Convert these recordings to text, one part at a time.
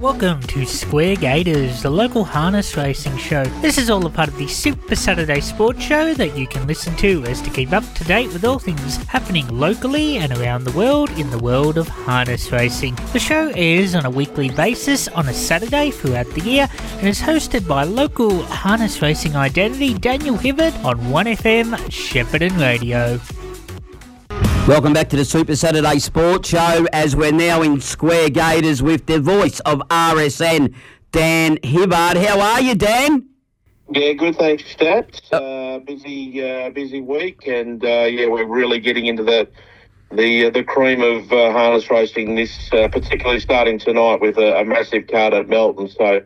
Welcome to Square Gaiters, the local harness racing show. This is all a part of the Super Saturday Sports Show that you can listen to as to keep up to date with all things happening locally and around the world in the world of harness racing. The show airs on a weekly basis on a Saturday throughout the year and is hosted by local harness racing identity Daniel Hibbert on 1FM Shepparton Radio. Welcome back to the Super Saturday Sports Show as we're now in Square Gaiters with the voice of RSN, Dan Hibbard. How are you, Dan? Yeah, good. Thanks, Stats. Uh, busy, uh, busy week, and uh, yeah, we're really getting into the the uh, the cream of uh, harness racing. This uh, particularly starting tonight with a, a massive card at Melton. So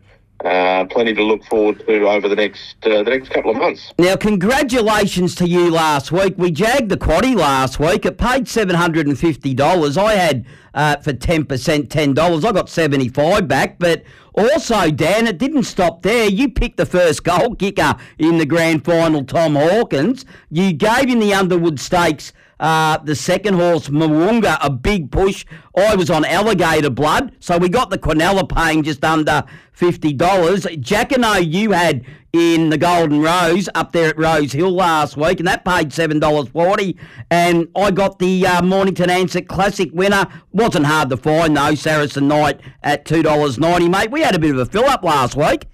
uh, plenty to look forward to over the next uh, the next couple of months. Now, congratulations to you last week. We jagged the quaddy last week. It paid seven hundred and fifty dollars. I had uh, for ten percent ten dollars. I got seventy five back, but. Also, Dan, it didn't stop there. You picked the first goal kicker in the grand final, Tom Hawkins. You gave him the Underwood Stakes uh, the second horse, Mwunga, a big push. I was on alligator blood, so we got the Quinella paying just under $50. Jacquinot you had in the Golden Rose up there at Rose Hill last week, and that paid $7.40. And I got the uh, Mornington Ansett Classic winner. Wasn't hard to find, though, Saracen Knight at $2.90, mate. We had a bit of a fill up last week.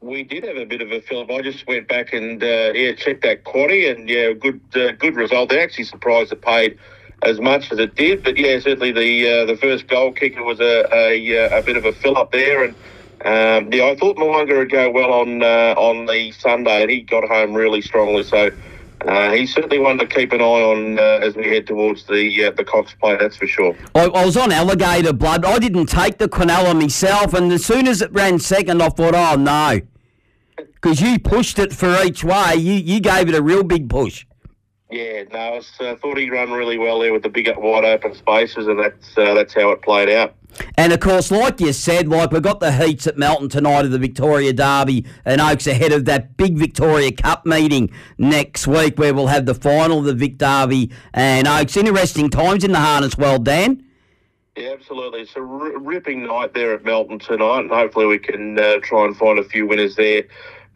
We did have a bit of a film. I just went back and uh, yeah checked that quaddy and yeah good uh, good result. They're actually surprised it paid as much as it did, but yeah certainly the uh, the first goal kicker was a a, uh, a bit of a fill up there and. Um, yeah, I thought Mwunga would go well on uh, on the Sunday, and he got home really strongly. So uh, he's certainly one to keep an eye on uh, as we head towards the uh, the Cox Plate, that's for sure. I, I, was on alligator blood. I didn't take the Quinella myself, and as soon as it ran second, I thought, oh no, because you pushed it for each way. You you gave it a real big push. Yeah, no, I was, uh, thought he'd run really well there with the big wide open spaces, and that's uh, that's how it played out. And of course, like you said, like we've got the heats at Melton tonight of the Victoria Derby and Oaks ahead of that big Victoria Cup meeting next week where we'll have the final of the Vic Derby and Oaks. Interesting times in the harness world, Dan. Yeah, absolutely. It's a r- ripping night there at Melton tonight, and hopefully we can uh, try and find a few winners there.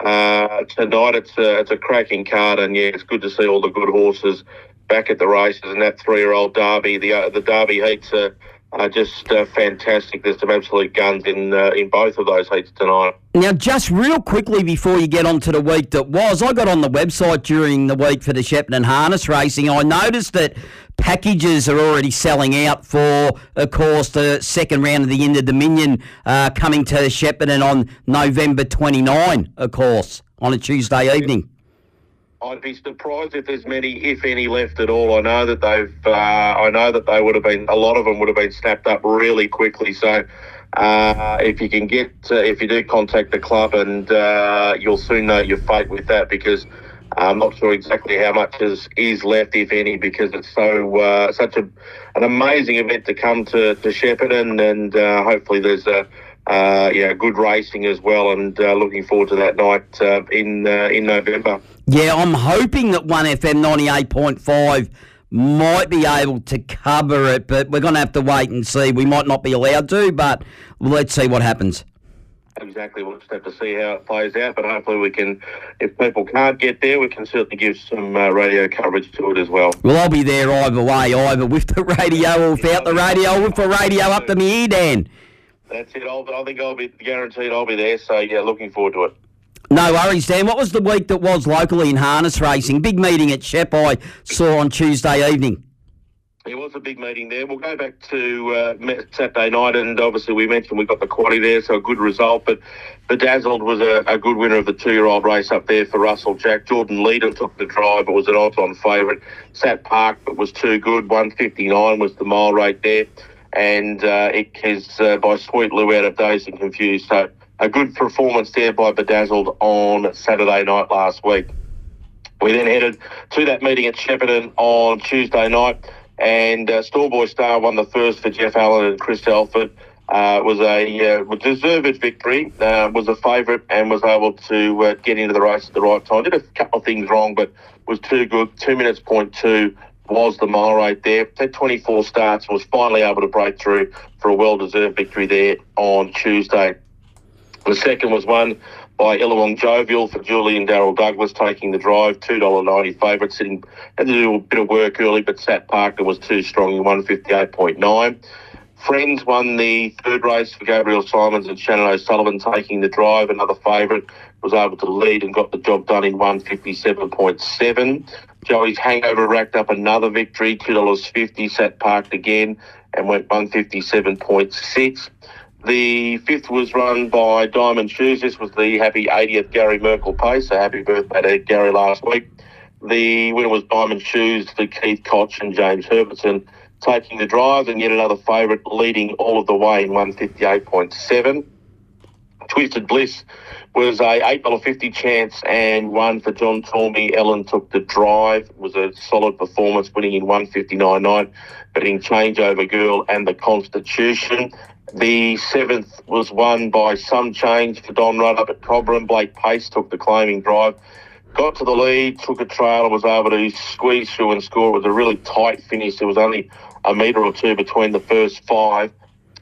Uh, tonight it's a, it's a cracking card, and yeah, it's good to see all the good horses back at the races. And that three-year-old Derby, the uh, the Derby heats are are just uh, fantastic. There's some absolute guns in uh, in both of those heats tonight. Now, just real quickly before you get on to the week that was, I got on the website during the week for the Shepparton Harness Racing. I noticed that packages are already selling out for, of course, the second round of the Inter Dominion uh, coming to Shepparton on November 29, of course, on a Tuesday evening. I'd be surprised if there's many, if any, left at all. I know that they've, uh, I know that they would have been, a lot of them would have been snapped up really quickly. So, uh, if you can get, uh, if you do contact the club, and uh, you'll soon know your fate with that because I'm not sure exactly how much is, is left, if any, because it's so uh, such a an amazing event to come to to Shepparton, and uh, hopefully there's a uh, yeah, good racing as well, and uh, looking forward to that night uh, in uh, in November. Yeah, I'm hoping that One FM ninety eight point five might be able to cover it, but we're going to have to wait and see. We might not be allowed to, but let's see what happens. Exactly, we'll just have to see how it plays out, but hopefully we can, if people can't get there, we can certainly give some uh, radio coverage to it as well. Well, I'll be there either way, either with the radio or without the radio, with the radio up to me ear, Dan. That's it. I'll, I think I'll be guaranteed I'll be there. So yeah, looking forward to it. No worries, Dan. What was the week that was locally in harness racing? Big meeting at Shep I saw on Tuesday evening. It was a big meeting there. We'll go back to uh, Saturday night, and obviously we mentioned we got the quaddy there, so a good result. But Bedazzled was a, a good winner of the two-year-old race up there for Russell Jack. Jordan Leader took the drive, but was an odds-on favourite. Sat Park, but was too good. 159 was the mile rate there and uh, it is uh, by Sweet Lou out of Dazed and Confused. So a good performance there by Bedazzled on Saturday night last week. We then headed to that meeting at Shepparton on Tuesday night, and uh, Storeboy Star won the first for Jeff Allen and Chris Elford. Uh, was a uh, deserved victory, uh, was a favourite, and was able to uh, get into the race at the right time. Did a couple of things wrong, but was too good. Two minutes point two was the mile rate there. Had 24 starts, was finally able to break through for a well-deserved victory there on Tuesday. The second was won by Illawong Jovial for Julian Darrell Douglas taking the drive, $2.90 favourite, sitting, had to do a bit of work early, but Sat Parker was too strong, in 158.9. Friends won the third race for Gabriel Simons and Shannon O'Sullivan taking the drive. Another favourite was able to lead and got the job done in 157.7. Joey's Hangover racked up another victory, $2.50, sat parked again and went 157.6. The fifth was run by Diamond Shoes. This was the happy 80th Gary Merkel pace. So happy birthday to Gary last week. The winner was Diamond Shoes for Keith Koch and James Herbertson taking the drive, and yet another favourite leading all of the way in 158.7. Twisted Bliss was a $8.50 chance and one for John Tormey. Ellen took the drive. It was a solid performance, winning in 159.9, beating Changeover Girl and the Constitution. The seventh was won by some change for Don Rudd up at Cobram. Blake Pace took the claiming drive. Got to the lead, took a trail, and was able to squeeze through and score. It was a really tight finish. There was only a metre or two between the first five,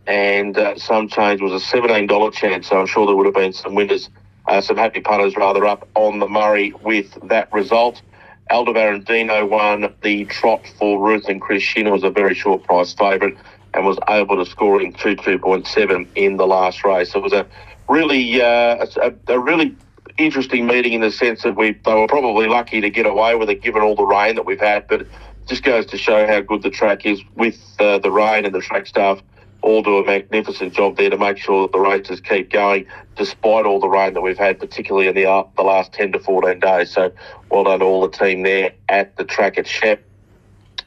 and uh, some change was a $17 chance. So I'm sure there would have been some winners, uh, some happy punters rather, up on the Murray with that result. Aldebaran Dino won the trot for Ruth and Chris Shin was a very short price favourite and was able to score in 2.2.7 in the last race. It was a really, uh, a, a, really interesting meeting in the sense that we they were probably lucky to get away with it given all the rain that we've had, but it just goes to show how good the track is with uh, the rain and the track staff all do a magnificent job there to make sure that the races keep going despite all the rain that we've had, particularly in the, uh, the last 10 to 14 days. So well done to all the team there at the track at Shep.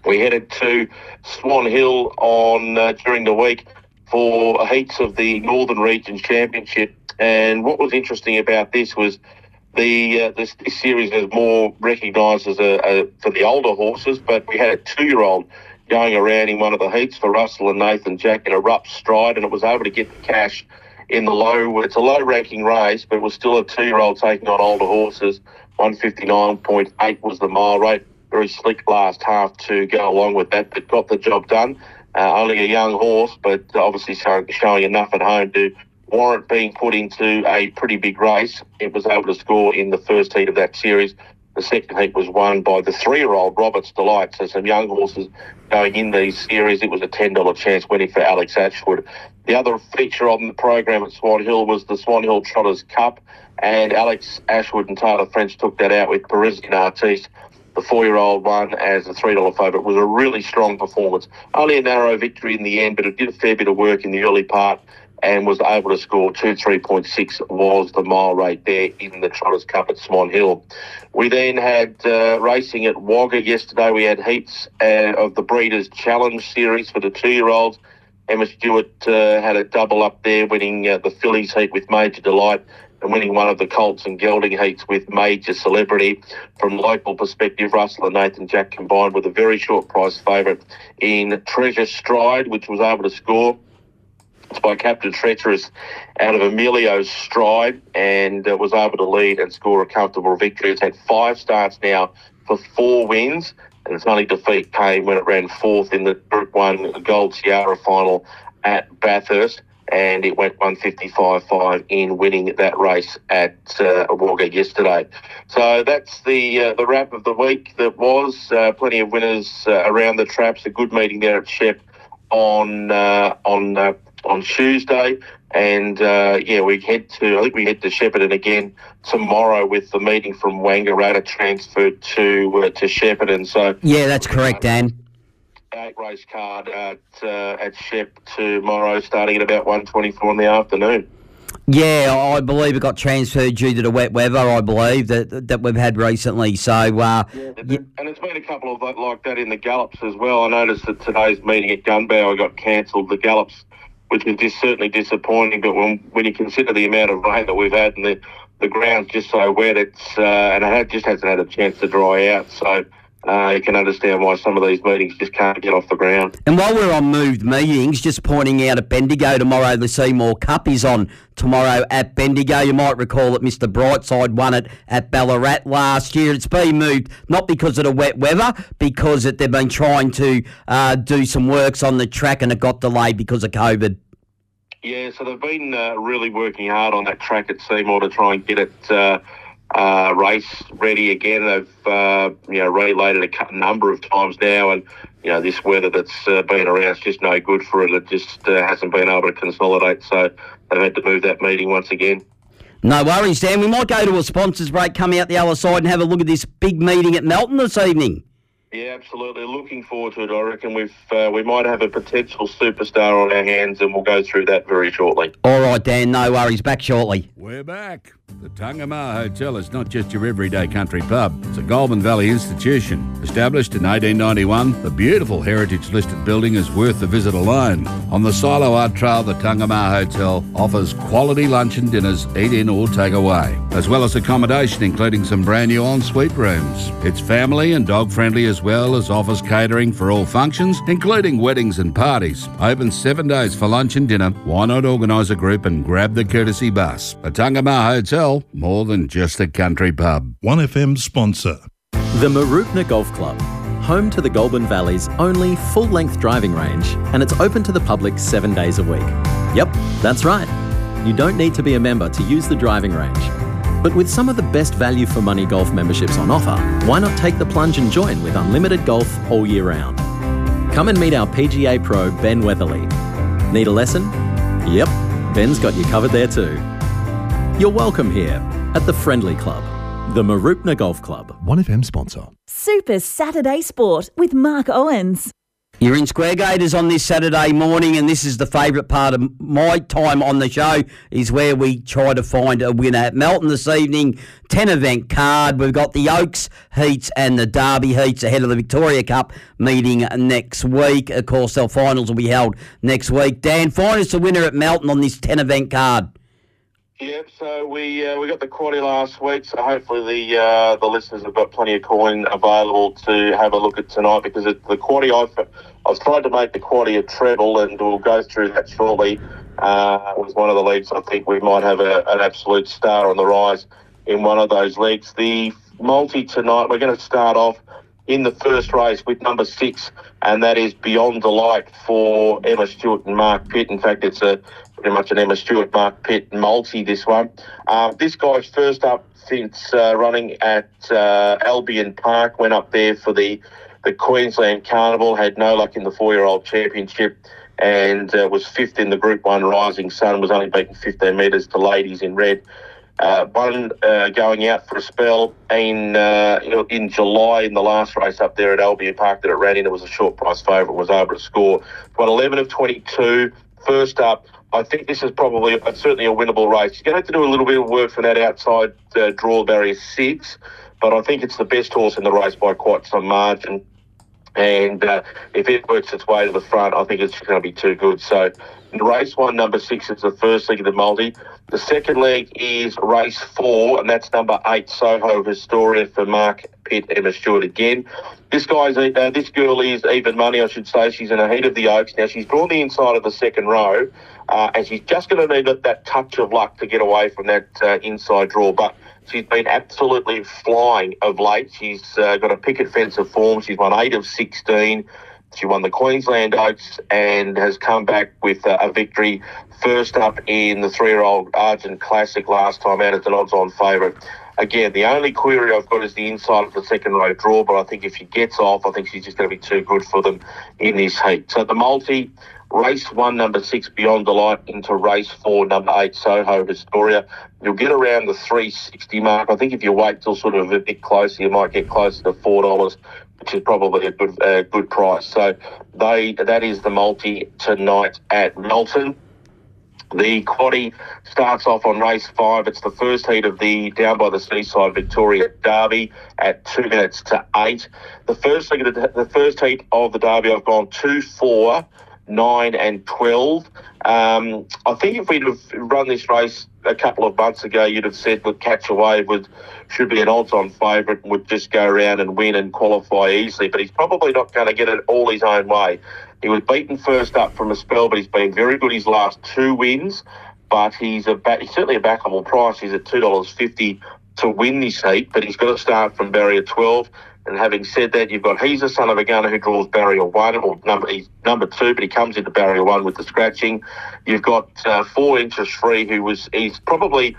We headed to Swan Hill on uh, during the week for heats of the Northern Region Championship. And what was interesting about this was the uh, this, this, series is more recognised as a, a, for the older horses, but we had a two-year-old going around in one of the heats for Russell and Nathan Jack in a rough stride, and it was able to get the cash in the low. It's a low-ranking race, but it was still a two-year-old taking on older horses. 159.8 was the mile rate very slick last half to go along with that, but got the job done. Uh, only a young horse, but obviously showing, enough at home to warrant being put into a pretty big race. It was able to score in the first heat of that series. The second heat was won by the three-year-old Roberts Delight. So some young horses going in these series. It was a $10 chance winning for Alex Ashwood. The other feature on the program at Swan Hill was the Swan Hill Trotters Cup, and Alex Ashwood and Taylor French took that out with Parisian Artiste the four-year-old one as a three-dollar favourite was a really strong performance. Only a narrow victory in the end, but it did a fair bit of work in the early part and was able to score two three point six was the mile rate there in the Trotters Cup at Swan Hill. We then had uh, racing at Wagga yesterday. We had heats uh, of the Breeders' Challenge Series for the two-year-olds. Emma Stewart uh, had a double up there, winning uh, the fillies heat with Major Delight and winning one of the Colts and Gelding heats with major celebrity. From local perspective, Russell and Nathan Jack combined with a very short price favourite in Treasure Stride, which was able to score. It's by Captain Treacherous out of Emilio's stride and uh, was able to lead and score a comfortable victory. It's had five starts now for four wins, and its only defeat came when it ran fourth in the Group 1 Gold Tiara final at Bathurst and it went 155.5 in winning that race at uh, Wagga yesterday. So that's the uh, the wrap of the week. That was uh, plenty of winners uh, around the traps. A good meeting there at Shep on uh, on uh, on Tuesday, and yeah, we head to I think we head to Shepparton again tomorrow with the meeting from Wangaratta transferred to to Shepparton. So yeah, that's correct, Dan eight race card at uh, at Shep tomorrow, starting at about one twenty four in the afternoon. Yeah, I believe it got transferred due to the wet weather. I believe that that we've had recently. So, uh, yeah, and it's been a couple of like that in the gallops as well. I noticed that today's meeting at Gunbower got cancelled. The gallops, which is just certainly disappointing. But when when you consider the amount of rain that we've had and the the ground's just so wet, it's uh, and it just hasn't had a chance to dry out. So uh, you can understand why some of these meetings just can't get off the ground. And while we're on moved meetings, just pointing out at Bendigo tomorrow, the Seymour Cup is on tomorrow at Bendigo. You might recall that Mr. Brightside won it at Ballarat last year. It's been moved not because of the wet weather, because it, they've been trying to uh, do some works on the track and it got delayed because of COVID. Yeah, so they've been uh, really working hard on that track at Seymour to try and get it uh, race ready again. They've uh, you know relayed it a number of times now, and you know this weather that's uh, been around is just no good for it. It just uh, hasn't been able to consolidate, so they've had to move that meeting once again. No worries, Dan. We might go to a sponsors break, come out the other side, and have a look at this big meeting at Melton this evening. Yeah, absolutely. Looking forward to it. I reckon we've uh, we might have a potential superstar on our hands, and we'll go through that very shortly. All right, Dan. No worries. Back shortly. We're back. The Tungamah Hotel is not just your everyday country pub. It's a Goulburn Valley institution. Established in 1891, the beautiful heritage-listed building is worth the visit alone. On the Silo Art Trail, the Tungamah Hotel offers quality lunch and dinners, eat in or take away, as well as accommodation including some brand new ensuite rooms. It's family and dog-friendly as well as offers catering for all functions, including weddings and parties. Open seven days for lunch and dinner. Why not organise a group and grab the courtesy bus? A Tungamah Hotel, more than just a country pub. 1FM sponsor. The Mooroopna Golf Club, home to the Goulburn Valley's only full length driving range, and it's open to the public seven days a week. Yep, that's right. You don't need to be a member to use the driving range. But with some of the best value for money golf memberships on offer, why not take the plunge and join with unlimited golf all year round? Come and meet our PGA pro, Ben Weatherly. Need a lesson? Yep, Ben's got you covered there too. You're welcome here at the Friendly Club, the Mooroopna Golf Club. 1FM sponsor. Super Saturday Sport with Mark Owens. You're in Square Gaiters on this Saturday morning, and this is the favourite part of my time on the show, is where we try to find a winner. At Melton this evening, 10 event card. We've got the Oaks heats and the Derby heats ahead of the Victoria Cup meeting next week. Of course, their finals will be held next week. Dan, find us a winner at Melton on this 10 event card. Yep. So we uh, we got the quaddy last week. So hopefully the uh, the listeners have got plenty of coin available to have a look at tonight because it, the quaddy I've I've tried to make the quaddy a treble and we'll go through that shortly. Uh, with one of the leagues, I think we might have a, an absolute star on the rise in one of those leagues. The multi tonight, we're going to start off in the first race with number six, and that is Beyond Delight for Emma Stewart and Mark Pitt. In fact, it's a pretty much an Emma Stewart, Mark Pitt multi, this one. Uh, this guy's first up since uh, running at uh, Albion Park, went up there for the, the Queensland Carnival, had no luck in the four year old championship. And uh, was fifth in the Group One Rising Sun. Was only beaten 15 metres to ladies in red. Uh, one uh, going out for a spell in in July in the last race up there at Albion Park that it ran in. It was a short price favourite, was able to score. Won 11 of 22. First up, I think this is probably certainly a winnable race. You're going to have to do a little bit of work for that outside uh, draw barrier six, but I think it's the best horse in the race by quite some margin. And uh, if it works its way to the front, I think it's going to be too good. So, race one, number six, is the first leg of the multi. The second leg is race four, and that's number eight, Soho Historia for Mark Pitt, Emma Stewart again. This guy's uh, this girl is even money, I should say. She's in a heat of the Oaks now. She's drawn the inside of the second row, uh, and she's just going to need that touch of luck to get away from that uh, inside draw. But She's been absolutely flying of late. She's uh, got a picket fence of form. She's won eight of 16. She won the Queensland Oaks and has come back with uh, a victory. First up in the three-year-old Argent Classic last time out as an odds-on favourite. Again, the only query I've got is the inside of the second row draw, but I think if she gets off, I think she's just going to be too good for them in this heat. So the multi, race one, number six, Beyond Delight, into race four, number eight, Soho Historia. You'll get around the 360 mark. I think if you wait till sort of a bit closer, you might get closer to $4, which is probably a good uh, good price. So they that is the multi tonight at Melton. The quaddy starts off on race five. It's the first heat of the down by the seaside Victoria Derby at two minutes to eight. The first the, the first heat of the Derby, I've gone two four nine, and twelve. Um, I think if we'd have run this race a couple of months ago, you'd have said would Catch a Wave would should be an odds-on favourite and would just go around and win and qualify easily. But he's probably not going to get it all his own way. He was beaten first up from a spell, but he's been very good his last two wins. But he's a he's certainly a backable price. He's at two dollars fifty to win this heat, but he's got to start from barrier twelve. And having said that, you've got he's a son of a gunner who draws barrier one or number he's number two, but he comes into barrier one with the scratching. You've got uh, four inches free, who was he's probably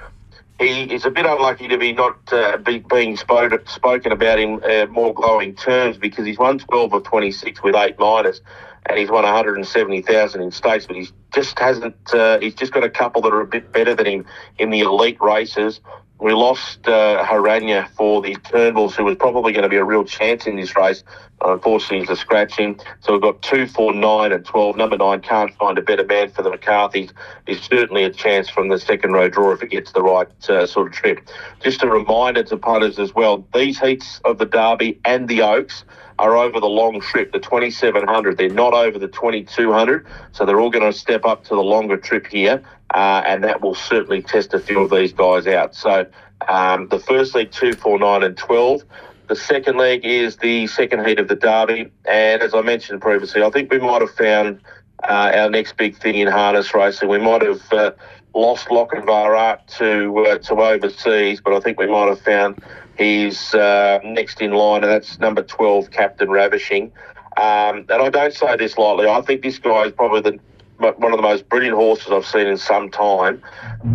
he is a bit unlucky to be not uh, be, being spoken spoken about in uh, more glowing terms because he's won 12 of 26 with eight minors and he's won 170,000 in stakes, but he's just hasn't. Uh, he's just got a couple that are a bit better than him in the elite races. We lost uh, Haranya for the Turnbulls, who was probably going to be a real chance in this race. Unfortunately, he's a scratching. So we've got two, four, nine, and 12. Number nine can't find a better man for the McCarthy's. Is certainly a chance from the second row draw if it gets the right uh, sort of trip. Just a reminder to punters as well these heats of the Derby and the Oaks are over the long trip, the 2700. They're not over the 2200, so they're all going to step up to the longer trip here, uh, and that will certainly test a few of these guys out. So um, the first leg, 2, 4, 9, and 12. The second leg is the second heat of the Derby, and as I mentioned previously, I think we might have found uh, our next big thing in harness racing. We might have uh, lost Lochinvar to uh, to overseas, but I think we might have found He's uh, next in line, and that's number 12, Captain Ravishing. Um, and I don't say this lightly. I think this guy is probably the one of the most brilliant horses I've seen in some time,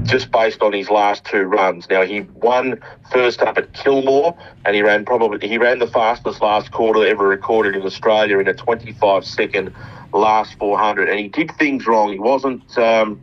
just based on his last two runs. Now he won first up at Kilmore, and he ran probably he ran the fastest last quarter ever recorded in Australia in a 25 second last 400, and he did things wrong. He wasn't. Um,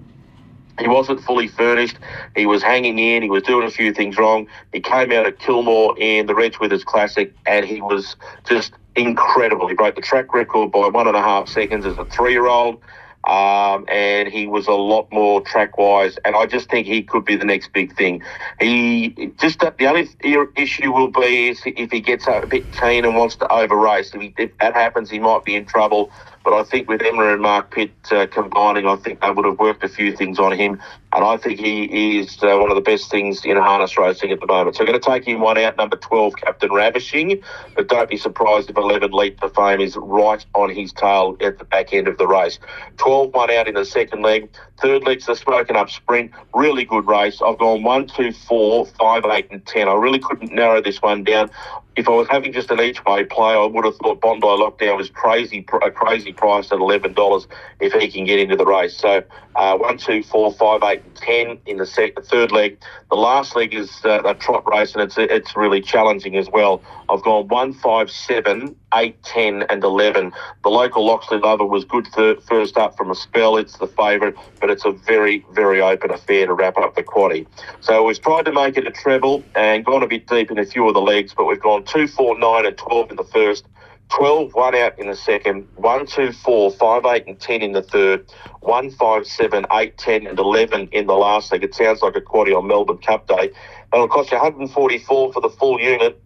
he wasn't fully furnished. He was hanging in. He was doing a few things wrong. He came out at Kilmore in the Reg Withers Classic, and he was just incredible. He broke the track record by one and a half seconds as a three-year-old. Um, and he was a lot more track wise. And I just think he could be the next big thing. He just the only issue will be is if he gets a bit keen and wants to over race. If, if that happens, he might be in trouble. But I think with Emma and Mark Pitt uh, combining, I think they would have worked a few things on him. And I think he is uh, one of the best things in harness racing at the moment. So I'm going to take him one out, number 12, Captain Ravishing. But don't be surprised if 11, Leap for Fame, is right on his tail at the back end of the race. 12, one out in the second leg. Third leg's the Smoken Up Sprint. Really good race. I've gone 1, 2, 4, 5, 8, and 10. I really couldn't narrow this one down if I was having just an each way play, I would have thought Bondi Lockdown was crazy, a crazy price at eleven dollars if he can get into the race. So uh, one, two, four, five, eight, and ten in the third leg. The last leg is uh, a trot race, and it's it's really challenging as well. I've gone one, five, seven, eight, ten, and eleven. The local Loxley Lover was good third, first up from a spell. It's the favourite, but it's a very very open affair to wrap up the quaddy. So we've tried to make it a treble and gone a bit deep in a few of the legs, but we've gone two, four, nine, and 12 in the first. 12, 1 out in the second, 1, 2, 4, 5, 8, and 10 in the third, 1, 5, 7, 8, 10, and 11 in the last leg. It sounds like a quaddy on Melbourne Cup Day. It'll cost you 144 for the full unit.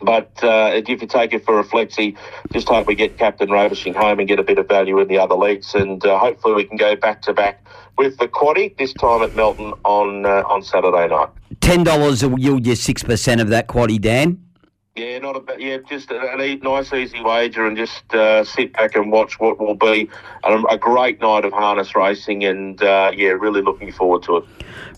But uh, if you take it for a flexi, just hope we get Captain Ravishing home and get a bit of value in the other legs. And uh, hopefully we can go back to back with the quaddy, this time at Melton on, uh, on Saturday night. $10 will yield you 6% of that quaddy, Dan. Yeah, not a bad. Yeah, just a, a nice, easy wager, and just uh, sit back and watch what will be a, a great night of harness racing. And uh, yeah, really looking forward to it.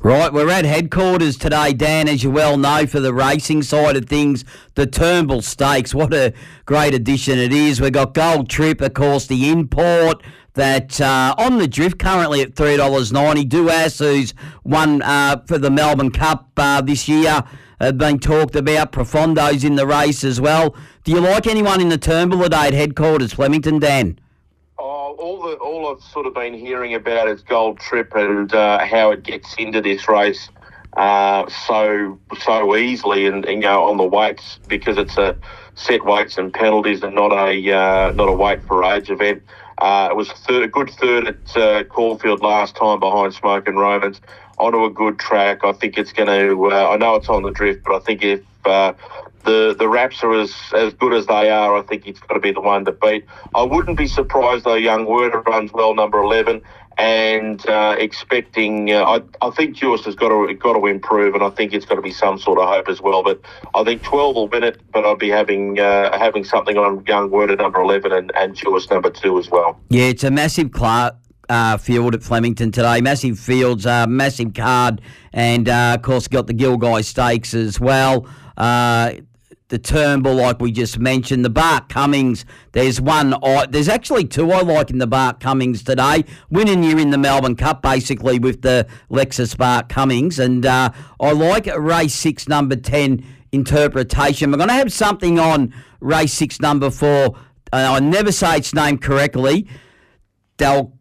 Right, we're at headquarters today, Dan, as you well know, for the racing side of things. The Turnbull Stakes, what a great addition it is. We've got Gold Trip, of course, the import that uh, on the drift currently at three dollars ninety. Duais, who's won uh, for the Melbourne Cup uh, this year have been talked about. Profondo's in the race as well. Do you like anyone in the Turnbull today at headquarters, Flemington, Dan? Oh, all the all I've sort of been hearing about is Gold Trip and uh, how it gets into this race uh, so so easily, and, and, on the weights because it's a set weights and penalties and not a uh, not a weight for age event. Uh, it was third, a good third at uh, Caulfield last time behind Smokin' Romans. Onto a good track. I think it's going to. Uh, I know it's on the drift, but I think if uh, the the Raps are as, as good as they are, I think it's got to be the one to beat. I wouldn't be surprised though. Young Werther runs well, number eleven, and uh, expecting. Uh, I, I think Duais has got to got to improve, and I think it's got to be some sort of hope as well. But I think twelve will win it, but I'll be having uh, having something on Young Werther number eleven and and Duais number two as well. Yeah, it's a massive Clark. Uh, field at Flemington today. Massive fields, uh, massive card, and uh, of course got the Gilgai Stakes as well. Uh, the Turnbull, like we just mentioned, the Bart Cummings. There's one. I, there's actually two I like in the Bart Cummings today. Winning you in the Melbourne Cup, basically with the Lexus Bart Cummings, and uh, I like race six, number ten interpretation. We're going to have something on race six, number four. Uh, I never say its name correctly. Del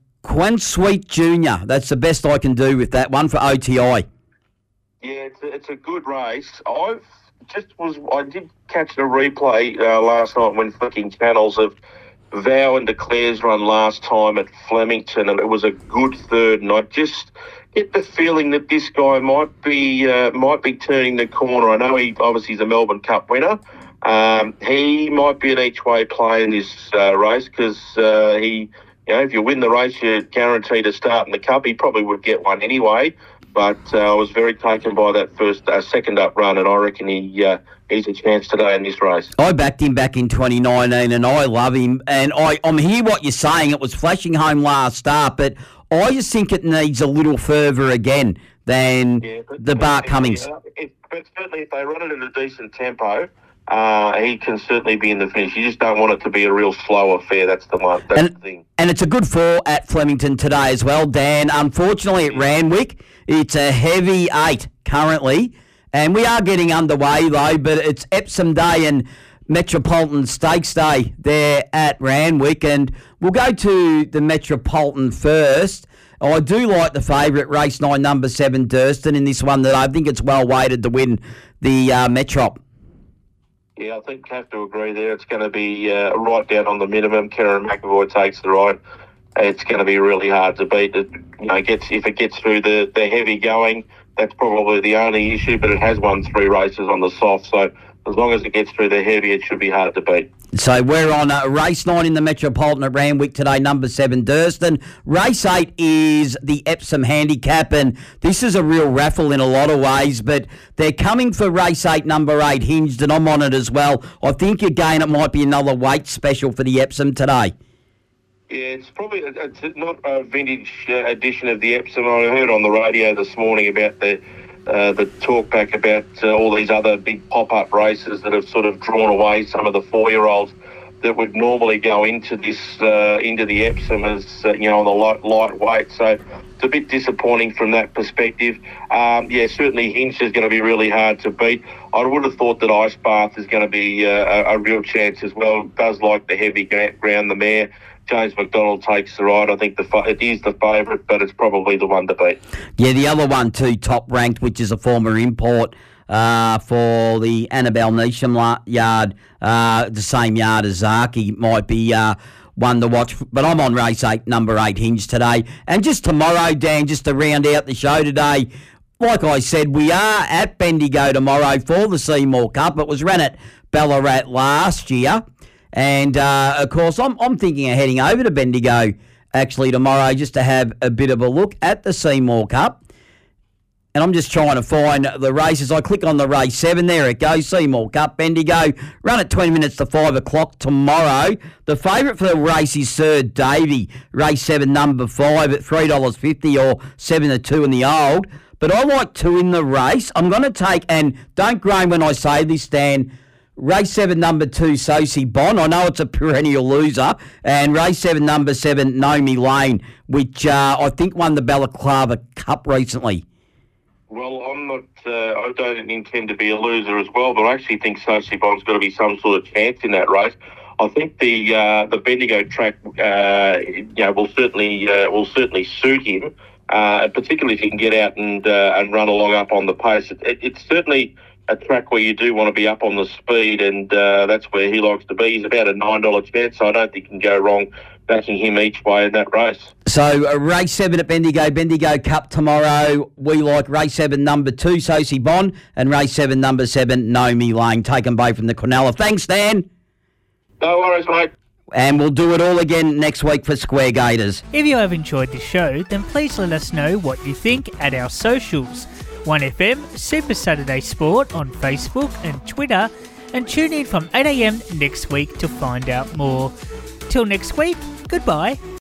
Sweet Jr. That's the best I can do with that one for OTI. Yeah, it's a, it's a good race. I've just was I did catch a replay uh, last night when flicking channels of Vow and Declare's run last time at Flemington, and it was a good third. And I just get the feeling that this guy might be uh, might be turning the corner. I know he obviously is a Melbourne Cup winner. Um, he might be an each way play in this uh, race because uh, he, you know, if you win the race, you're guaranteed to start in the cup. He probably would get one anyway but uh, I was very taken by that first, uh, second up run, and I reckon he uh, he's a chance today in this race. I backed him back in 2019, and I love him. And I, I'm hear what you're saying. It was flashing home last start, but I just think it needs a little further again than yeah, but, the Bart Cummings. Uh, if, but certainly, if they run it in a decent tempo. Uh, he can certainly be in the finish. You just don't want it to be a real slow affair. That's the one. That's and, the thing. And it's a good four at Flemington today as well, Dan. Unfortunately, at Randwick, it's a heavy eight currently, and we are getting underway though. But it's Epsom Day and Metropolitan Stakes Day there at Randwick, and we'll go to the Metropolitan first. I do like the favourite race nine, number seven, Durston in this one. That I think it's well weighted to win the uh, Metrop. Yeah, I think have to agree there. It's going to be uh, right down on the minimum. Kerrin McEvoy takes the ride it's going to be really hard to beat. It, you know, gets if it gets through the, the heavy going, that's probably the only issue. But it has won three races on the soft, so as long as it gets through the heavy, it should be hard to beat. So we're on uh, race nine in the Metropolitan at Randwick today, number seven, Durston. Race eight is the Epsom Handicap, and this is a real raffle in a lot of ways, but they're coming for race eight, number eight, Hinged, and I'm on it as well. I think, again, it might be another weight special for the Epsom today. Yeah, it's probably it's not a vintage uh, edition of the Epsom. I heard on the radio this morning about the uh, the talk back about uh, all these other big pop up races that have sort of drawn away some of the four year olds that would normally go into this uh, into the Epsom as uh, you know on the light lightweight. So it's a bit disappointing from that perspective. Um, yeah, certainly Hinch is going to be really hard to beat. I would have thought that Ice Bath is going to be uh, a, a, real chance as well. Does like the heavy ground, the mare. James McDonald takes the ride. I think the it is the favourite, but it's probably the one to beat. Yeah, the other one too, top ranked, which is a former import uh, for the Annabel Neasham yard, uh, the same yard as Zaaki, might be. Uh, one to watch, but I'm on race eight, number eight hinge today. And just tomorrow, Dan, just to round out the show today, like I said, we are at Bendigo tomorrow for the Seymour Cup. It was ran at Ballarat last year. And uh, of course, I'm, I'm thinking of heading over to Bendigo actually tomorrow just to have a bit of a look at the Seymour Cup. And I'm just trying to find the races. I click on the race seven. There it goes. Seymour Cup, Bendigo. Run at 20 minutes to 5 o'clock tomorrow. The favourite for the race is Sir Davy. Race seven, number five at $3.50 or 7 to 2 in the old. But I like two in the race. I'm going to take, and don't groan when I say this, Dan. Race seven, number two, Sosie Bond. I know it's a perennial loser. And race seven, number seven, Nomi Lane, which uh, I think won the Balaclava Cup recently. Well, I'm not. Uh, I don't intend to be a loser as well, but I actually think Sosie Bond's got to be some sort of chance in that race. I think the uh, the Bendigo track, uh, you know, will certainly uh, will certainly suit him, uh, particularly if he can get out and uh, and run along up on the pace. It, it, it's certainly a track where you do want to be up on the speed, and uh, that's where he likes to be. He's about a nine dollar chance, so I don't think you can go wrong backing him each way in that race. So uh, race seven at Bendigo, Bendigo Cup tomorrow. We like race seven number two, Sosie Bond, and race seven number seven, Nomi Lane. Taken both from the Quinella. Thanks, Dan. No worries, mate. And we'll do it all again next week for Square Gaiters. If you have enjoyed this show, then please let us know what you think at our socials 1FM Super Saturday Sport on Facebook and Twitter, and tune in from 8am next week to find out more. Till next week, goodbye.